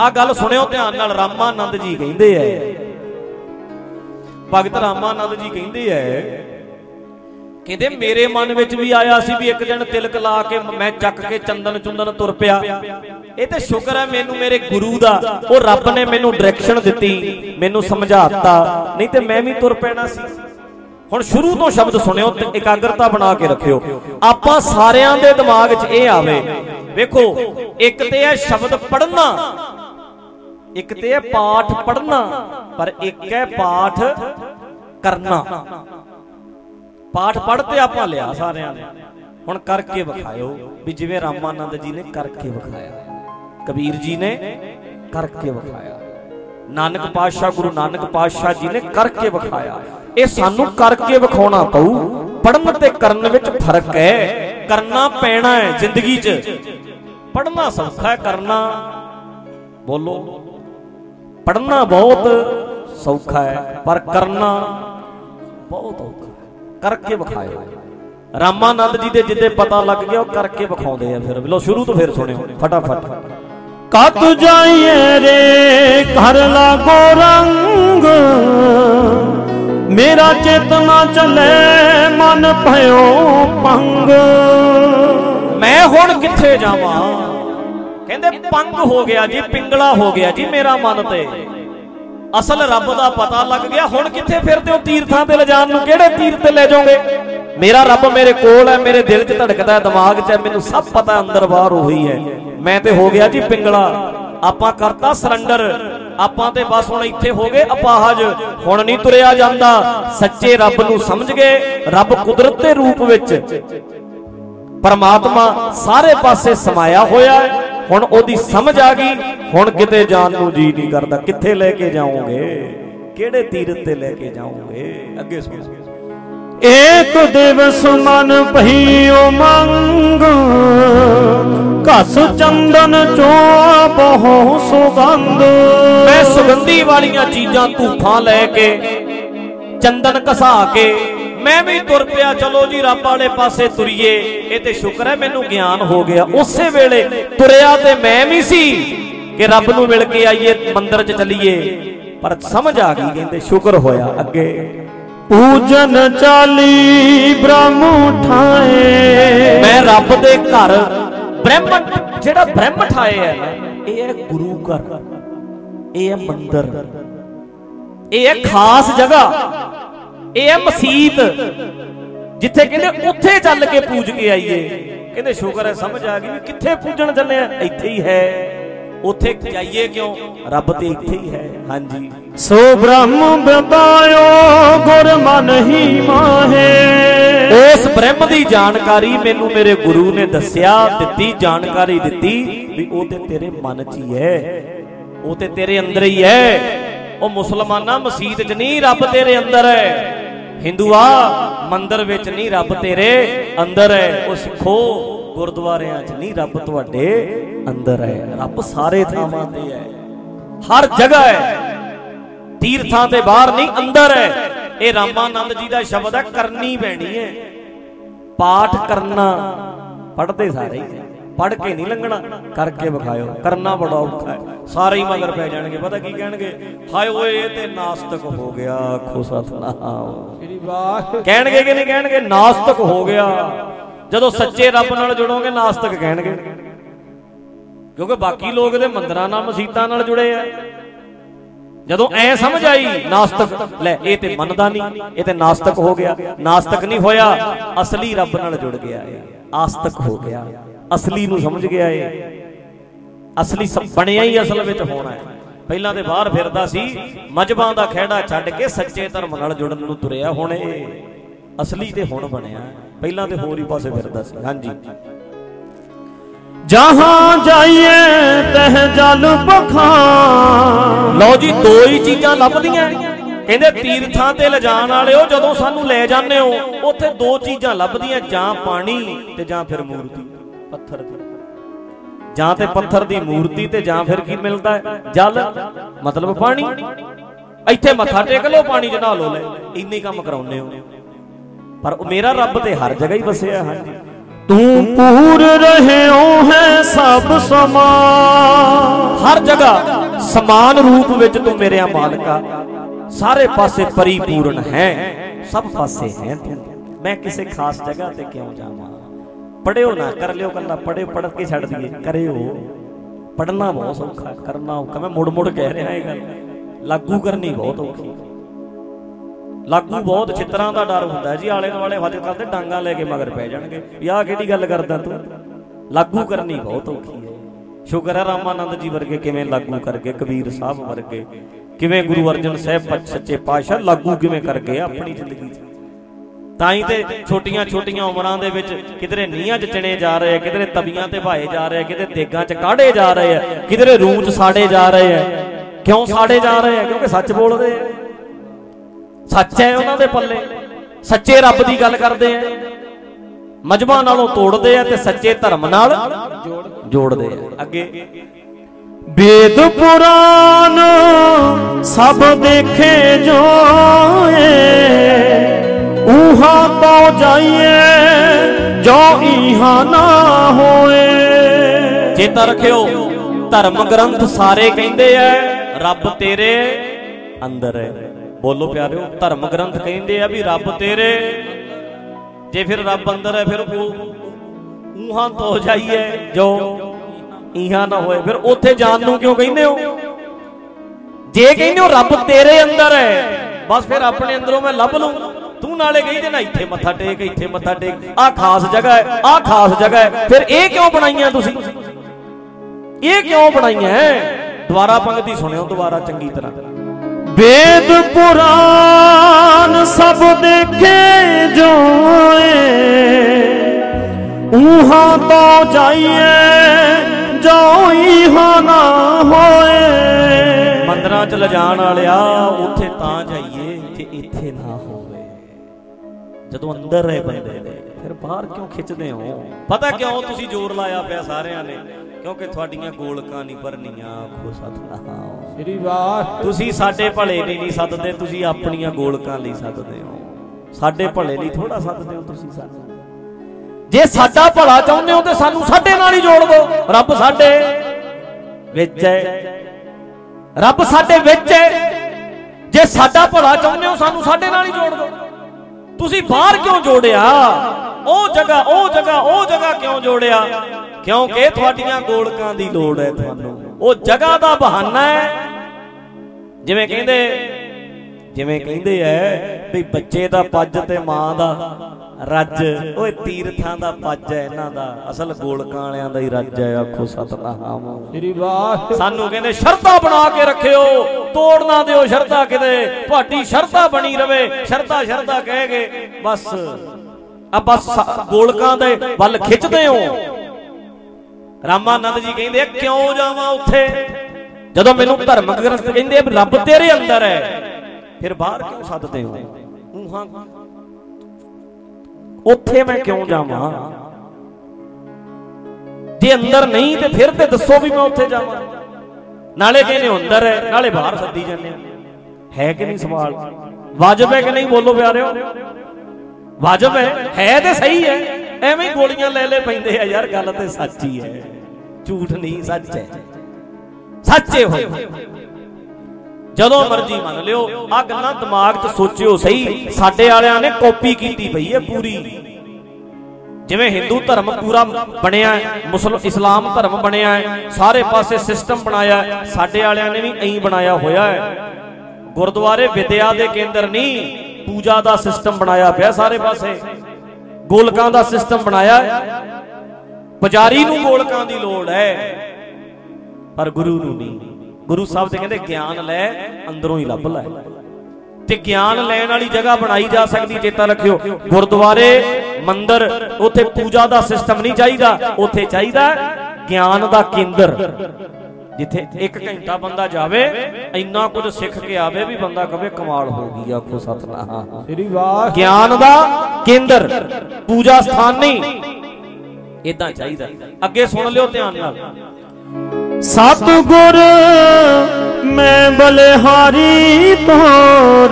ਆ ਗੱਲ ਸੁਣਿਓ ਧਿਆਨ ਨਾਲ, ਰਾਮਾਨੰਦ ਜੀ ਕਹਿੰਦੇ ਐ। ਭਗਤ ਰਾਮਾਨੰਦ ਜੀ ਕਹਿੰਦੇ ਐ, ਕਹਿੰਦੇ ਮੇਰੇ ਮਨ ਵਿੱਚ ਵੀ ਆਇਆ ਸੀ ਵੀ ਇੱਕ ਦਿਨ ਤਿਲਕ ਲਾ ਕੇ ਮੈਂ ਚੱਕ ਕੇ ਚੰਦਨ ਚੁੰਦਨ ਤੁਰ ਪਿਆ। ਇਹ ਤੇ ਸ਼ੁਕਰ ਹੈ ਮੈਨੂੰ ਮੇਰੇ ਗੁਰੂ ਦਾ, ਉਹ ਰੱਬ ਨੇ ਮੈਨੂੰ ਡਾਇਰੈਕਸ਼ਨ ਦਿੱਤੀ, ਮੈਨੂੰ ਸਮਝਾਤਾ, ਨਹੀਂ ਤੇ ਮੈਂ ਵੀ ਤੁਰ ਪੈਣਾ ਸੀ। ਹੁਣ ਸ਼ੁਰੂ ਤੋਂ ਸ਼ਬਦ ਸੁਣਿਓ ਤੇ ਇਕਾਗਰਤਾ ਬਣਾ ਕੇ ਰੱਖਿਓ। ਆਪਾਂ ਸਾਰਿਆਂ ਦੇ ਦਿਮਾਗ 'ਚ ਇਹ ਆਵੇ, ਵੇਖੋ, ਇੱਕ ਤੇ ਹੈ ਸ਼ਬਦ ਪੜ੍ਹਨਾ ਇੱਕ ਤੇ ਹੈ ਪਾਠ ਪੜ੍ਹਨਾ, ਪਰ ਇੱਕ ਹੈ ਪਾਠ ਕਰਨਾ। ਪਾਠ ਪੜ੍ਹ ਤੇ ਆਪਾਂ ਲਿਆ ਸਾਰਿਆਂ ਨੇ। ਹੁਣ ਕਰਕੇ ਵਿਖਾਇਓ ਵੀ ਜਿਵੇਂ ਰਾਮਾਨੰਦ ਜੀ ਨੇ ਕਰਕੇ ਵਿਖਾਇਆ। ਕਬੀਰ ਜੀ ਨੇ ਕਰਕੇ ਵਿਖਾਇਆ। ਨਾਨਕ ਪਾਤਸ਼ਾਹ, ਗੁਰੂ ਨਾਨਕ ਪਾਤਸ਼ਾਹ ਜੀ ਨੇ ਕਰਕੇ ਵਿਖਾਇਆ। ਇਹ ਸਾਨੂੰ ਕਰਕੇ ਵਿਖਾਉਣਾ ਪਊ। ਪੜਨ ਤੇ ਕਰਨ ਵਿੱਚ ਫ਼ਰਕ ਹੈ। ਕਰਨਾ ਪੈਣਾ ਹੈ ਜ਼ਿੰਦਗੀ 'ਚ। ਪੜਨਾ ਸੌਖਾ ਹੈ ਕਰਨਾ। ਬੋਲੋ। ਪੜਨਾ ਬਹੁਤ ਸੌਖਾ ਹੈ ਪਰ ਕਰਨਾ ਬਹੁਤ ਔਖਾ ਕਰਕੇ ਵਿਖਾਇਓ। ਰਾਮਾਨੰਦ ਜੀ ਦੇ ਜਿੱਦੇ ਪਤਾ ਲੱਗ ਗਿਆ ਉਹ ਕਰਕੇ ਵਿਖਾਉਂਦੇ ਆ ਫਿਰ। ਲੋ ਸ਼ੁਰੂ ਤੋਂ ਫਿਰ ਸੁਣਿਓ ਫਟਾਫਟ। ਕਤ ਜਾਈਏ ਰੇ ਘਰ ਲਾਗੋ ਰੰਗ। ਮੇਰਾ ਚੇਤਨਾ ਚੱਲੇ ਮਨ ਭਇਓ ਪੰਗ ਮੈਂ ਹੁਣ ਕਿੱਥੇ ਜਾਵਾਂ? ਕਹਿੰਦੇ ਪੰਗ ਹੋ ਗਿਆ ਜੀ, ਪਿੰਗਲਾ ਹੋ ਗਿਆ ਜੀ ਮੇਰਾ ਮਨ ਤੇ। ਅਸਲ ਰੱਬ ਦਾ ਪਤਾ ਲੱਗ ਗਿਆ, ਹੁਣ ਕਿੱਥੇ ਫਿਰਦੇ ਹੋ ਤੀਰਥਾਂ ਤੇ ਲਿਜਾਣ ਨੂੰ? ਕਿਹੜੇ ਤੀਰ ਤੇ ਲੈ ਜਾਓਗੇ? ਮੇਰਾ ਰੱਬ ਮੇਰੇ ਕੋਲ ਹੈ, ਮੇਰੇ ਦਿਲ 'ਚ ਧੜਕਦਾ ਹੈ, ਦਿਮਾਗ 'ਚ ਹੈ, ਮੈਨੂੰ ਸਭ ਪਤਾ ਅੰਦਰ ਬਾਹਰ ਉਹੀ ਹੈ। ਮੈਂ ਤੇ ਹੋ ਗਿਆ ਜੀ ਪਿੰਗਲਾ। ਆਪਾਂ ਕਰਤਾ ਸਰੈਂਡਰ। ਆਪਾਂ ਤੇ ਬਸ ਹੁਣ ਇੱਥੇ ਹੋ ਗਏ ਅਪਾਹਜ। ਹੁਣ ਨਹੀਂ ਤੁਰਿਆ ਜਾਂਦਾ। ਸੱਚੇ ਰੱਬ ਨੂੰ ਸਮਝ ਗਏ, ਰੱਬ ਕੁਦਰਤ ਦੇ ਰੂਪ ਵਿੱਚ। ਪਰਮਾਤਮਾ ਸਾਰੇ ਪਾਸੇ ਸਮਾਇਆ ਹੋਇਆ ਹੈ। ਹੁਣ ਉਹਦੀ ਸਮਝ ਆ ਗਈ ਹੁਣ ਕਿਤੇ ਜਾਣ ਨੂੰ ਜੀ ਨਹੀਂ ਕਰਦਾ। ਕਿੱਥੇ ਲੈ ਕੇ ਜਾਓਗੇ? ਕਿਹੜੇ ਤੀਰਥ ਤੇ ਲੈ ਕੇ ਜਾਓਗੇ? ਅੱਗੇ ਸੁਣੋ। ਏਕ ਦਿਵਸ ਮਨ ਭਈਓ ਮੰਗ ਘਸ ਚੰਦਨ ਚੋ ਬਹੁ ਸੁਗੰਧ। ਮੈਂ ਸੁਗੰਧੀ ਵਾਲੀਆਂ ਚੀਜ਼ਾਂ ਧੂਫਾਂ ਲੈ ਕੇ ਚੰਦਨ ਘਸਾ ਕੇ ਮੈਂ ਵੀ ਤੁਰ ਪਿਆ ਚਲੋ ਜੀ ਰੱਬ ਵਾਲੇ ਪਾਸੇ ਤੁਰੀਏ। ਇਹ ਤੇ ਸ਼ੁਕਰ ਹੈ ਮੈਨੂੰ ਗਿਆਨ ਹੋ ਗਿਆ। ਉਸੇ ਵੇਲੇ ਤੁਰਿਆ ਤੇ ਮੈਂ ਵੀ ਸੀ ਕਿ ਰੱਬ ਨੂੰ ਮਿਲ ਕੇ ਆਈਏ ਮੰਦਿਰ 'ਚ ਚੱਲੀਏ। ਪਰ ਸਮਝ ਆ ਗਈ ਕਹਿੰਦੇ ਸ਼ੁਕਰ ਹੋਇਆ ਅੱਗੇ। ਪੂਜਨ ਚਾਲੀ ਬ੍ਰਹਮ ਠਾਏ ਮੈਂ ਰੱਬ ਦੇ ਘਰ ਬ੍ਰਹਮ ਜਿਹੜਾ ਬ੍ਰਹਮ ਠਾਏ ਹੈ ਨਾ ਇਹ ਹੈ ਗੁਰੂ ਘਰ ਇਹ ਹੈ ਮੰਦਿਰ। ਇਹ ਹੈ ਖਾਸ ਜਗ੍ਹਾ। ਇਹ ਹੈ ਮਸਜਿਦ ਜਿੱਥੇ ਕਹਿੰਦੇ ਉੱਥੇ ਚੱਲ ਕੇ ਪੂਜ ਕੇ ਆਈਏ। ਕਹਿੰਦੇ ਸ਼ੁਕਰ ਹੈ ਸਮਝ ਆ ਗਈ ਵੀ ਕਿੱਥੇ ਪੂਜਣ ਚੱਲੇ ਆ? ਇੱਥੇ ਹੀ ਹੈ। ਉੱਥੇ ਜਾਈਏ ਕਿਉਂ? ਰੱਬ ਤੇ ਇੱਥੇ ਹੀ ਹੈ। ਹਾਂਜੀ। ਸੋ ਬ੍ਰਹਮ ਬਤਾਇਓ ਗੁਰ ਮਨ ਹੀ ਮਾਹੇ। ਉਸ ਬ੍ਰਹਮ ਦੀ ਜਾਣਕਾਰੀ ਮੈਨੂੰ ਮੇਰੇ ਗੁਰੂ ਨੇ ਦੱਸਿਆ ਦਿੱਤੀ ਜਾਣਕਾਰੀ ਦਿੱਤੀ ਵੀ ਉਹ ਤੇ ਤੇਰੇ ਮਨ 'ਚ ਹੀ ਹੈ। ਉਹ ਤੇ ਤੇਰੇ ਅੰਦਰ ਹੀ ਹੈ। ਉਹ ਮੁਸਲਮਾਨਾਂ ਮਸਜਿਦ 'ਚ ਨਹੀਂ ਰੱਬ ਤੇਰੇ ਅੰਦਰ ਹੈ। ਹਿੰਦੂਆ, ਮੰਦਰ ਵਿੱਚ ਨਹੀਂ ਰੱਬ ਤੇਰੇ ਅੰਦਰ ਹੈ। ਉਹ ਸਿੱਖੋ ਗੁਰਦੁਆਰਿਆਂ 'ਚ ਨਹੀਂ ਰੱਬ ਤੁਹਾਡੇ ਅੰਦਰ ਹੈ। ਰੱਬ ਸਾਰੇ ਥਾਵਾਂ ਤੇ ਹੈ। ਹਰ ਜਗ੍ਹਾ ਹੈ। ਤੀਰਥਾਂ ਤੇ ਬਾਹਰ ਨਹੀਂ, ਅੰਦਰ ਹੈ। ਇਹ ਰਾਮਾਨੰਦ ਜੀ ਦਾ ਸ਼ਬਦ ਹੈ, ਕਰਨੀ ਪੈਣੀ ਹੈ। ਪਾਠ ਕਰਨਾ। ਪੜ੍ਹਦੇ ਸਾਰੇ ਹੀ। ਪੜ੍ਹ ਕੇ ਨਹੀਂ ਲੰਘਣਾ ਕਰਕੇ ਵਿਖਾਇਓ। ਕਰਨਾ ਬੜਾ ਔਖਾ ਹੈ। ਸਾਰੇ ਹੀ ਮਗਰ ਪੈ ਜਾਣਗੇ ਪਤਾ ਕੀ ਕਹਿਣਗੇ? ਹਾਏ ਓਏ ਇਹ ਤੇ ਨਾਸਤਕ ਹੋ ਗਿਆ ਆਖੋ ਸਤਨਾਮ। ਸ੍ਰੀ ਵਾਹ ਕਹਿਣਗੇ ਕਿ ਨਹੀਂ ਕਹਿਣਗੇ? ਨਾਸਤਕ ਹੋ ਗਿਆ। ਜਦੋਂ ਸੱਚੇ ਰੱਬ ਨਾਲ ਜੁੜੋਗੇ ਨਾਸਤਕ ਕਹਿਣਗੇ। ਕਿਉਂਕਿ ਬਾਕੀ ਲੋਕ ਦੇ ਮੰਦਰਾਂ ਨਾਲ ਮਸੀਤਾਂ ਨਾਲ ਜੁੜੇ ਆ। ਜਦੋਂ ਐ ਸਮਝ ਆਈ ਨਾਸਤਕ ਲੈ ਇਹ ਤੇ ਮੰਨਦਾ ਨਹੀਂ ਇਹ ਤੇ ਨਾਸਤਕ ਹੋ ਗਿਆ। ਨਾਸਤਕ ਨਹੀਂ ਹੋਇਆ ਅਸਲੀ ਰੱਬ ਨਾਲ ਜੁੜ ਗਿਆ ਆਸਤਕ ਹੋ ਗਿਆ। ਅਸਲੀ ਨੂੰ ਸਮਝ ਗਿਆ ਇਹ ਅਸਲੀ ਬਣਿਆ ਹੀ ਅਸਲ ਵਿੱਚ ਹੋਣਾ ਹੈ ਪਹਿਲਾਂ ਤੇ ਬਾਹਰ ਫਿਰਦਾ ਸੀ ਮਜਬਾਂ ਦਾ ਖਿਹੜਾ ਛੱਡ ਕੇ ਸੱਚੇ ਧਰਮ ਨਾਲ ਜੁੜਨ ਨੂੰ ਤੁਰਿਆ ਹੁਣ ਅਸਲੀ ਤੇ ਹੁਣ ਬਣਿਆ ਪਹਿਲਾਂ ਤੇ ਹੋਰ ਹੀ ਪਾਸੇ ਫਿਰਦਾ ਸੀ। ਹਾਂਜੀ। ਜਹਾਂ ਜਾਈਏ ਤਹ ਜਲ ਬਖਾਨ ਲਓ ਜੀ ਦੋ ਹੀ ਚੀਜ਼ਾਂ ਲੱਭਦੀਆਂ ਕਹਿੰਦੇ ਤੀਰਥਾਂ ਤੇ ਲਿਜਾਣ ਵਾਲਿਓ ਜਦੋਂ ਸਾਨੂੰ ਲੈ ਜਾਂਦੇ ਹੋ ਉੱਥੇ ਦੋ ਚੀਜ਼ਾਂ ਲੱਭਦੀਆਂ ਜਾਂ ਪਾਣੀ ਤੇ ਜਾਂ ਫਿਰ ਮੂਰਤੀ। ਪੱਥਰ ਦੀ ਜਾਂ ਤੇ ਪੱਥਰ ਦੀ ਮੂਰਤੀ ਤੇ ਜਾਂ ਫਿਰ ਕੀ ਮਿਲਦਾ ਹੈ? ਜਲ, ਮਤਲਬ ਪਾਣੀ। ਇੱਥੇ ਮੱਥਾ ਟੇਕ ਲਓ, ਪਾਣੀ ਚ ਨਹਾ ਲਓ ਲੈ। ਇੰਨੇ ਕੰਮ ਕਰਾਉਂਦੇ ਹੋ। ਪਰ ਉਹ ਮੇਰਾ ਰੱਬ ਤੇ ਹਰ ਜਗ੍ਹਾ ਹੀ ਵਸਿਆ ਹਾਂਜੀ ਤੂੰ ਪੂਰ ਰਹਿਓ ਹੈ ਸਭ ਸਮਾ। ਹਰ ਜਗ੍ਹਾ ਸਮਾਨ ਰੂਪ ਵਿੱਚ ਤੂੰ ਮੇਰਿਆ ਮਾਲਕਾ ਸਾਰੇ ਪਾਸੇ ਪਰਿਪੂਰਨ ਹੈ। ਸਭ ਪਾਸੇ ਹੈ ਤੂੰ। ਮੈਂ ਕਿਸੇ ਖਾਸ ਜਗ੍ਹਾ ਤੇ ਕਿਉਂ ਜਾਵਾਂ? ਪੜਿਓ ਨਾ, ਕਰ ਲਿਓ ਕੱਲਾ ਪੜਿਓ ਪੜ ਕੇ ਛੱਡ ਦਈਏ, ਕਰਿਓ। ਪੜਨਾ ਬਹੁਤ ਔਖਾ ਕਰਨਾ ਔਖਾ। ਮੈਂ ਮੁੜ ਮੁੜ ਕਹਿ ਰਿਹਾ ਇਹ ਗੱਲ। ਲਾਗੂ ਕਰਨੀ ਬਹੁਤ ਔਖੀ। ਲਾਗੂ ਬਹੁਤ ਚਿੱਤਰਾਂ ਦਾ ਡਰ ਹੁੰਦਾ ਜੀ ਆਲੇ ਦੁਆਲੇ ਵੱਜ ਕਰਦੇ ਡਾਂਗਾ ਲੈ ਕੇ ਮਗਰ ਪੈ ਜਾਣਗੇ। ਵੀ ਆਹ ਕਿਹੜੀ ਗੱਲ ਕਰਦਾ ਤੂੰ? ਲਾਗੂ ਕਰਨੀ ਬਹੁਤ ਔਖੀ ਹੈ। ਸ਼ੁਕਰ ਹੈ ਰਾਮਾਨੰਦ ਜੀ ਵਰਗੇ ਕਿਵੇਂ ਲਾਗੂ ਕਰ ਗਏ, ਕਬੀਰ ਸਾਹਿਬ ਵਰਗੇ। ਕਿਵੇਂ ਗੁਰੂ ਅਰਜਨ ਸਾਹਿਬ ਪੱਚ ਸੱਚੇ ਪਾਤਸ਼ਾਹ ਲਾਗੂ ਕਿਵੇਂ ਕਰ ਗਏ, ਆਪਣੀ ਜ਼ਿੰਦਗੀ 'ਚ। ਤਾਂ ਹੀ ਤੇ ਛੋਟੀਆਂ ਛੋਟੀਆਂ ਉਮਰਾਂ ਦੇ ਵਿੱਚ ਕਿਧਰੇ ਨੀਹਾਂ 'ਚ ਚਣੇ ਜਾ ਰਹੇ ਆ, ਕਿਧਰੇ ਤਵੀਆਂ ਤੇ ਭਾਏ ਜਾ ਰਹੇ ਆ, ਕਿਧਰੇ ਦੇਗਾਂ 'ਚ ਕਾੜੇ ਜਾ ਰਹੇ ਆ, ਕਿਧਰੇ ਰੂਹ 'ਚ ਸਾੜੇ ਜਾ ਰਹੇ ਆ। ਕਿਉਂ ਸਾੜੇ ਜਾ ਰਹੇ ਆ? ਕਿਉਂਕਿ ਸੱਚ ਬੋਲਦੇ ਆ। ਸੱਚ ਹੈ ਉਹਨਾਂ ਦੇ ਪੱਲੇ। ਸੱਚੇ ਰੱਬ ਦੀ ਗੱਲ ਕਰਦੇ ਆ। ਮਜਬਾ ਨਾਲੋਂ ਤੋੜਦੇ ਆ ਤੇ ਸੱਚੇ ਧਰਮ ਨਾਲ ਜੋੜਦੇ ਆ। ਅੱਗੇ। ਵੇਦ ਪੁਰਾਨ ਸਭ ਦੇਖੇ ਜੋਏ ਉਹਾਂ ਤੋਂ ਜਾਈਏ, ਜੋ ਇਹਾਂ ਨਾ ਹੋਏ। ਚੇਤਾ ਰੱਖਿਓ, ਧਰਮ ਗ੍ਰੰਥ ਸਾਰੇ ਕਹਿੰਦੇ ਐ, ਰੱਬ ਤੇਰੇ ਅੰਦਰ ਹੈ ਬੋਲੋ ਪਿਆਰਿਓ, ਧਰਮ ਗ੍ਰੰਥ ਕਹਿੰਦੇ ਆ ਵੀ ਰੱਬ ਤੇਰੇ। ਜੇ ਫਿਰ ਰੱਬ ਅੰਦਰ ਹੈ ਫਿਰ ਉਹ ਉਹਾਂ ਤੋਂ ਜਾਈਏ, ਜੋ ਇਹਾਂ ਨਾ ਹੋਏ। ਫਿਰ ਉੱਥੇ ਜਾਣ ਨੂੰ ਕਿਉਂ ਕਹਿੰਦੇ ਹੋ? ਜੇ ਕਹਿੰਦੇ ਹੋ ਰੱਬ ਤੇਰੇ ਅੰਦਰ ਹੈ ਬਸ ਫਿਰ ਆਪਣੇ ਅੰਦਰੋਂ ਮੈਂ ਲੱਭ ਲੂੰ ਤੂੰ ਨਾਲੇ ਗਈ ਤੇ ਨਾ ਇੱਥੇ ਮੱਥਾ ਟੇਕ ਇੱਥੇ ਮੱਥਾ ਟੇਕ ਆਹ ਖਾਸ ਜਗ੍ਹਾ ਹੈ ਆਹ ਖਾਸ ਜਗ੍ਹਾ ਹੈ ਫਿਰ ਇਹ ਕਿਉਂ ਬਣਾਈਆਂ ਤੁਸੀਂ ਇਹ ਕਿਉਂ ਬਣਾਈਆਂ ਦੁਬਾਰਾ ਪੰਕਤੀ ਸੁਣਿਓ ਦੁਬਾਰਾ ਚੰਗੀ ਤਰ੍ਹਾਂ ਵੇਦ ਪੁਰਾਨ ਸਭ ਦੇਖੇ ਜੋਏ ਉਹਾਂ ਤੋਂ ਜਾਈਏ ਜੋ ਇਹਾਂ ਨਾ ਹੋਏ ਮੰਦਰਾਂ 'ਚ ਲਿਜਾਣ ਵਾਲਿਆ ਉੱਥੇ ਤਾਂ ਜਾਈਏ ਜੇ ਇੱਥੇ ਨਾ ਹੋਵੇ ਜਦੋਂ ਅੰਦਰ ਰਹੇ ਬੰਦੇ ਦੇ ਫਿਰ ਬਾਹਰ ਕਿਉਂ ਖਿੱਚਦੇ ਹੋ? ਪਤਾ ਕਿਉਂ ਤੁਸੀਂ ਜ਼ੋਰ ਲਾਇਆ ਪਿਆ ਸਾਰਿਆਂ ਨੇ? ਕਿਉਂਕਿ ਤੁਹਾਡੀਆਂ ਗੋਲਕਾਂ ਨਹੀਂ ਭਰਨੀਆਂ ਆਖੋ ਸਤਨਾਮ। ਸ੍ਰੀ ਵਾਹ ਤੁਸੀਂ ਸਾਡੇ ਭਲੇ ਲਈ ਨਹੀਂ ਸੱਦਦੇ ਤੁਸੀਂ ਆਪਣੀਆਂ ਗੋਲਕਾਂ ਲਈ ਸੱਦਦੇ ਹੋ। ਸਾਡੇ ਭਲੇ ਲਈ ਥੋੜਾ ਸੱਦਦੇ ਹੋ ਤੁਸੀਂ ਸਾਨੂੰ। ਜੇ ਸਾਡਾ ਭਲਾ ਚਾਹੁੰਦੇ ਹੋ ਤੇ ਸਾਨੂੰ ਸਾਡੇ ਨਾਲ ਹੀ ਜੋੜ ਦਿਓ। ਰੱਬ ਸਾਡੇ ਵਿੱਚ ਹੈ। ਰੱਬ ਸਾਡੇ ਵਿੱਚ ਹੈ। ਜੇ ਸਾਡਾ ਭਲਾ ਚਾਹੁੰਦੇ ਹੋ ਸਾਨੂੰ ਸਾਡੇ ਨਾਲ ਹੀ ਜੋੜ ਦਿਓ। ਤੁਸੀਂ ਬਾਹਰ ਕਿਉਂ ਜੋੜਿਆ? ਉਹ ਜਗ੍ਹਾ ਉਹ ਜਗ੍ਹਾ ਉਹ ਜਗ੍ਹਾ ਕਿਉਂ ਜੋੜਿਆ? ਕਿਉਂਕਿ ਤੁਹਾਡੀਆਂ ਗੋਲਕਾਂ ਦੀ ਲੋੜ ਹੈ ਤੁਹਾਨੂੰ। ਉਹ ਜਗ੍ਹਾ ਦਾ ਬਹਾਨਾ ਹੈ। ਜਿਵੇਂ ਕਹਿੰਦੇ ਜਿਵੇਂ ਕਹਿੰਦੇ ਐ ਵੀ ਬੱਚੇ ਦਾ ਪੱਜ ਤੇ ਮਾਂ ਦਾ ਰੱਜ ਓਏ ਤੀਰਥਾਂ ਦਾ ਪੱਜ ਹੈ ਇਹਨਾਂ ਦਾ। ਅਸਲ ਗੋਲਕਾਂ ਵਾਲਿਆਂ ਦਾ ਹੀ ਰੱਜ ਹੈ ਆਖੋ ਸਤਨਾਮ। ਸ੍ਰੀ ਵਾਹ ਸਾਨੂੰ ਕਹਿੰਦੇ ਸ਼ਰਧਾ ਬਣਾ ਕੇ ਰੱਖਿਓ। ਤੋੜ ਨਾ ਦਿਓ ਸ਼ਰਧਾ ਕਿਤੇ। ਤੁਹਾਡੀ ਸ਼ਰਧਾ ਬਣੀ ਰਵੇ ਸ਼ਰਧਾ ਸ਼ਰਧਾ ਕਹੇਗੇ ਬਸ। ਆ ਬਸ ਸ- ਗੋਲਕਾਂ ਦੇ ਵੱਲ ਖਿੱਚਦੇ ਹੋ। ਰਾਮਾਨੰਦ ਜੀ ਕਹਿੰਦੇ ਆ, ਕਿਉਂ ਜਾਵਾਂ ਉੱਥੇ? ਜਦੋਂ ਮੈਨੂੰ ਧਰਮਕ ਗ੍ਰੰਥ ਕਹਿੰਦੇ ਆ ਵੀ ਰੱਬ ਤੇਰੇ ਅੰਦਰ ਹੈ। ਫਿਰ ਬਾਹਰ ਕਿਉਂ ਸੱਦਦੇ ਹੋ? ਊਹਾਂ। ਉੱਥੇ ਮੈਂ ਕਿਉਂ ਜਾਵਾਂ? ਜੇ ਅੰਦਰ ਨਹੀਂ ਤੇ ਫਿਰ ਤੇ ਦੱਸੋ ਵੀ ਮੈਂ ਉੱਥੇ ਜਾਵਾਂ। ਨਾਲੇ ਕਹਿੰਦੇ ਹੋ, ਅੰਦਰ ਹੈ, ਨਾਲੇ ਬਾਹਰ ਸੱਦੀ ਜਾਂਦੇ ਹੋ। ਹੈ ਕਿ ਨਹੀਂ ਸਵਾਲ? ਵਾਜਬ ਹੈ ਕਿ ਨਹੀਂ ਬੋਲੋ ਪਿਆਰਿਓ? ਵਾਜਬ ਹੈ ਹੈ ਤੇ ਸਹੀ ਹੈ। ਐਵੇਂ ਹੀ ਗੋਲੀਆਂ ਲੈ ਲੈ ਪੈਂਦੇ ਆ ਯਾਰ, ਗੱਲ ਤੇ ਸੱਚ ਹੀ ਹੈ। ਝੂਠ ਨਹੀਂ, ਸੱਚ ਹੈ। ਸੱਚੇ ਹੋਏ ਜਦੋਂ ਮਰਜ਼ੀ ਮੰਨ ਲਿਓ ਆ ਗੱਲਾਂ ਦਿਮਾਗ 'ਚ ਸੋਚਿਓ ਸਹੀ। ਸਾਡੇ ਵਾਲਿਆਂ ਨੇ ਕਾਪੀ ਕੀਤੀ ਪਈ ਹੈ ਪੂਰੀ। ਜਿਵੇਂ ਹਿੰਦੂ ਧਰਮ ਪੂਰਾ ਬਣਿਆ ਹੈ, ਮੁਸਲਮ ਇਸਲਾਮ ਧਰਮ ਬਣਿਆ ਹੈ ਸਾਰੇ ਪਾਸੇ ਸਿਸਟਮ ਬਣਾਇਆ ਹੈ, ਸਾਡੇ ਵਾਲਿਆਂ ਨੇ ਵੀ ਐਂ ਬਣਾਇਆ ਹੋਇਆ ਹੈ। ਗੁਰਦੁਆਰੇ ਵਿਦਿਆ ਦੇ ਕੇਂਦਰ ਨਹੀਂ ਪੂਜਾ ਦਾ ਸਿਸਟਮ ਬਣਾਇਆ ਪਿਆ ਸਾਰੇ ਪਾਸੇ। ਗੋਲਕਾਂ ਦਾ ਸਿਸਟਮ ਬਣਾਇਆ ਹੈ। ਪੁਜਾਰੀ ਨੂੰ ਗੋਲਕਾਂ ਦੀ ਲੋੜ ਹੈ ਪਰ ਗੁਰੂ ਨੂੰ ਨਹੀਂ। ਗੁਰੂ ਸਾਹਿਬ ਤੇ ਕਹਿੰਦੇ ਗਿਆਨ ਲੈ ਅੰਦਰੋਂ ਹੀ ਲੱਭ ਲੈ। ਤੇ ਗਿਆਨ ਲੈਣ ਵਾਲੀ ਜਗ੍ਹਾ ਬਣਾਈ ਜਾ ਸਕਦੀ ਚੇਤਾ ਰੱਖਿਓ। ਗੁਰਦੁਆਰੇ ਮੰਦਿਰ ਉੱਥੇ ਪੂਜਾ ਦਾ ਸਿਸਟਮ ਨਹੀਂ ਚਾਹੀਦਾ ਉੱਥੇ ਚਾਹੀਦਾ ਗਿਆਨ ਦਾ ਕੇਂਦਰ। ਜਿੱਥੇ 1 ਘੰਟਾ ਬੰਦਾ ਜਾਵੇ ਇੰਨਾ ਕੁਝ ਸਿੱਖ ਕੇ ਆਵੇ ਵੀ ਬੰਦਾ ਕਵੇ ਕਮਾਲ ਹੋ ਗਈ ਆਖੋ ਸਤਨਾਮ। ਸ੍ਰੀ ਵਾਹ। ਗਿਆਨ ਦਾ ਕੇਂਦਰ ਪੂਜਾ ਸਥਾਨ ਨਹੀਂ। ਇਦਾਂ ਚਾਹੀਦਾ। ਅੱਗੇ ਸੁਣ ਲਿਓ ਧਿਆਨ ਨਾਲ। ਸਤਿਗੁਰ ਮੈਂ ਬਲਿਹਾਰੀ ਤੋਰ।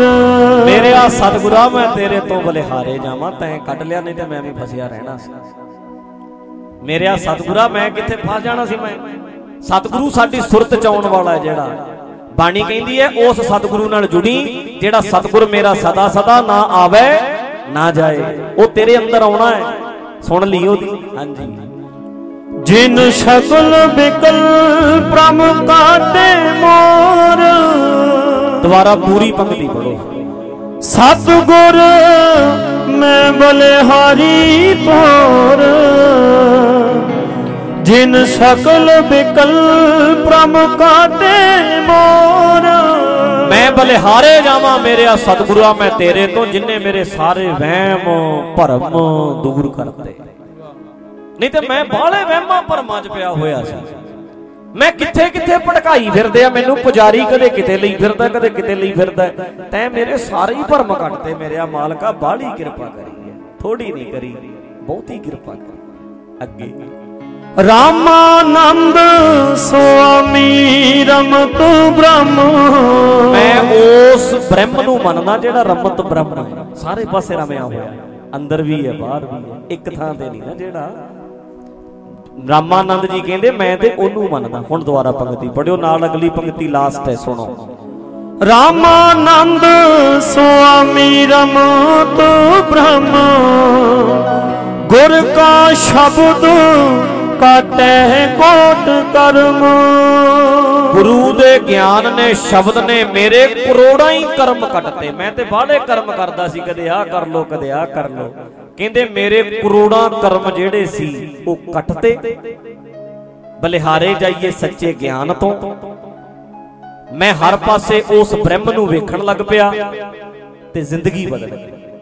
ਮੇਰੇ ਆ ਸਤਿਗੁਰਾ, ਮੈਂ ਤੇਰੇ ਤੋਂ ਬਲਿਹਾਰੇ ਜਾਵਾਂ, ਤੈਂ ਕੱਢ ਲਿਆ, ਨਹੀਂ ਤੇ ਮੈਂ ਵੀ ਫਸਿਆ ਰਹਿਣਾ ਸੀ। ਮੇਰਿਆ ਸਤਿਗੁਰਾ, ਮੈਂ ਕਿੱਥੇ ਫਸ ਜਾਣਾ ਸੀ ਮੈਂ? ਸਤਿਗੁਰੂ ਸਾਡੀ ਸੁਰਤ ਚ ਆਉਣ ਵਾਲਾ ਹੈ ਜਿਹੜਾ। ਬਾਣੀ ਕਹਿੰਦੀ ਹੈ, ਉਸ ਸਤਿਗੁਰੂ ਨਾਲ ਜੁੜੀ, ਜਿਹੜਾ ਸਤਿਗੁਰ ਮੇਰਾ ਸਦਾ ਸਦਾ ਨਾ ਆਵੇ, ਨਾ ਜਾਏ। ਉਹ ਤੇਰੇ ਅੰਦਰ ਆਉਣਾ ਹੈ। ਸੁਣ ਲਈ ਉਹਦੀ। ਹਾਂਜੀ। ਜਿਨ ਸ਼ਕਲ ਬਿਕਲ ਪ੍ਰਮ ਕਾਟੇ ਮੋਰ। ਦੁਬਾਰਾ ਪੂਰੀ ਪੰਕਤੀ ਪੜੋ ਸਤਗੁਰ ਮੈਂ ਬਲਿਹਾਰੀ ਤੋਰ ਜਿਨ ਸਕਲ ਬਿਕਲ ਪ੍ਰਮ ਕਾਟੇ ਮੋਰ। ਮੈਂ ਬਲਿਹਾਰੇ ਜਾਵਾਂ ਮੇਰਿਆ ਸਤਿਗੁਰੂਆ ਮੈਂ ਤੇਰੇ ਤੋਂ ਜਿੰਨੇ ਮੇਰੇ ਸਾਰੇ ਵਹਿਮ ਭਰਮ ਦੂਰ ਕਰਤੇ। ਨਹੀਂ ਤੇ ਮੈਂ ਬਾਹਲੇ ਵਹਿਮਾਂ ਭਰਮਾਂ 'ਚ ਪਿਆ ਹੋਇਆ ਸੀ। ਮੈਂ ਕਿੱਥੇ ਕਿੱਥੇ ਭਟਕਾਈ ਫਿਰਦੇ ਆ? ਮੈਨੂੰ ਪੁਜਾਰੀ ਕਦੇ ਕਿਤੇ ਲਈ ਫਿਰਦਾ, ਕਦੇ ਕਿਤੇ ਲਈ ਫਿਰਦਾ। ਤੈਂ ਮੇਰੇ ਸਾਰੇ ਹੀ ਭਰਮ ਕੱਟਤੇ ਮੇਰਿਆ ਮਾਲਕਾ ਬਾਹਲੀ ਕਿਰਪਾ ਕਰੀ ਹੈ। ਥੋੜੀ ਨਹੀਂ ਕਰੀ, ਬਹੁਤੀ ਕਿਰਪਾ ਕਰੀ ਅੱਗੇ। ਰਾਮਾਨੰਦ ਸੁਆਮੀ ਰਮਤ ਬ੍ਰਹਮ। ਮੈਂ ਉਸ ਬ੍ਰਹਮ ਨੂੰ ਮੰਨਦਾ ਜਿਹੜਾ ਰਮਤ ਬ੍ਰਹਮ ਹੈ। ਸਾਰੇ ਪਾਸੇ ਰਮਿਆ ਹੋਇਆ। ਅੰਦਰ ਵੀ ਹੈ, ਬਾਹਰ ਵੀ ਹੈ। ਇੱਕ ਥਾਂ ਤੇ ਨਹੀਂ ਨਾ ਜਿਹੜਾ ਰਾਮਾਨੰਦ ਜੀ ਕਹਿੰਦੇ, ਮੈਂ ਤੇ ਉਹਨੂੰ ਮੰਨਦਾ। ਹੁਣ ਦੁਬਾਰਾ ਪੰਕਤੀ ਪੜਿਓ ਨਾਲ ਅਗਲੀ ਪੰਕਤੀ ਲਾਸਟ ਹੈ, ਸੁਣੋ। ਰਾਮਾਨੰਦ ਸੁਆਮੀ ਰਮਤ ਬ੍ਰਹਮ, ਗੁਰ ਕਾ ਸ਼ਬਦ ਕਾਟੈ ਕੋਟ ਕਰਮ। ਗੁਰੂ ਦੇ ਗਿਆਨ ਨੇ, ਸ਼ਬਦ ਨੇ ਮੇਰੇ ਕਰੋੜਾਂ ਹੀ ਕਰਮ ਕੱਟਤੇ। ਮੈਂ ਤੇ ਬਾਹਲੇ ਕਰਮ ਕਰਦਾ ਸੀ, ਕਦੇ ਆਹ ਕਰ ਲੋ ਕਦੇ ਆਹ ਕਰ ਲੋ ਕਹਿੰਦੇ ਮੇਰੇ ਕਰੋੜਾਂ ਕਰਮ ਜਿਹੜੇ ਸੀ, ਉਹ ਕੱਟਤੇ। ਬਲਿਹਾਰੇ ਜਾਈਏ ਸੱਚੇ ਗਿਆਨ ਤੋਂ। ਮੈਂ ਹਰ ਪਾਸੇ ਉਸ ਬ੍ਰਹਮ ਨੂੰ ਵੇਖਣ ਲੱਗ ਪਿਆ ਤੇ ਜ਼ਿੰਦਗੀ ਬਦਲ ਗਈ।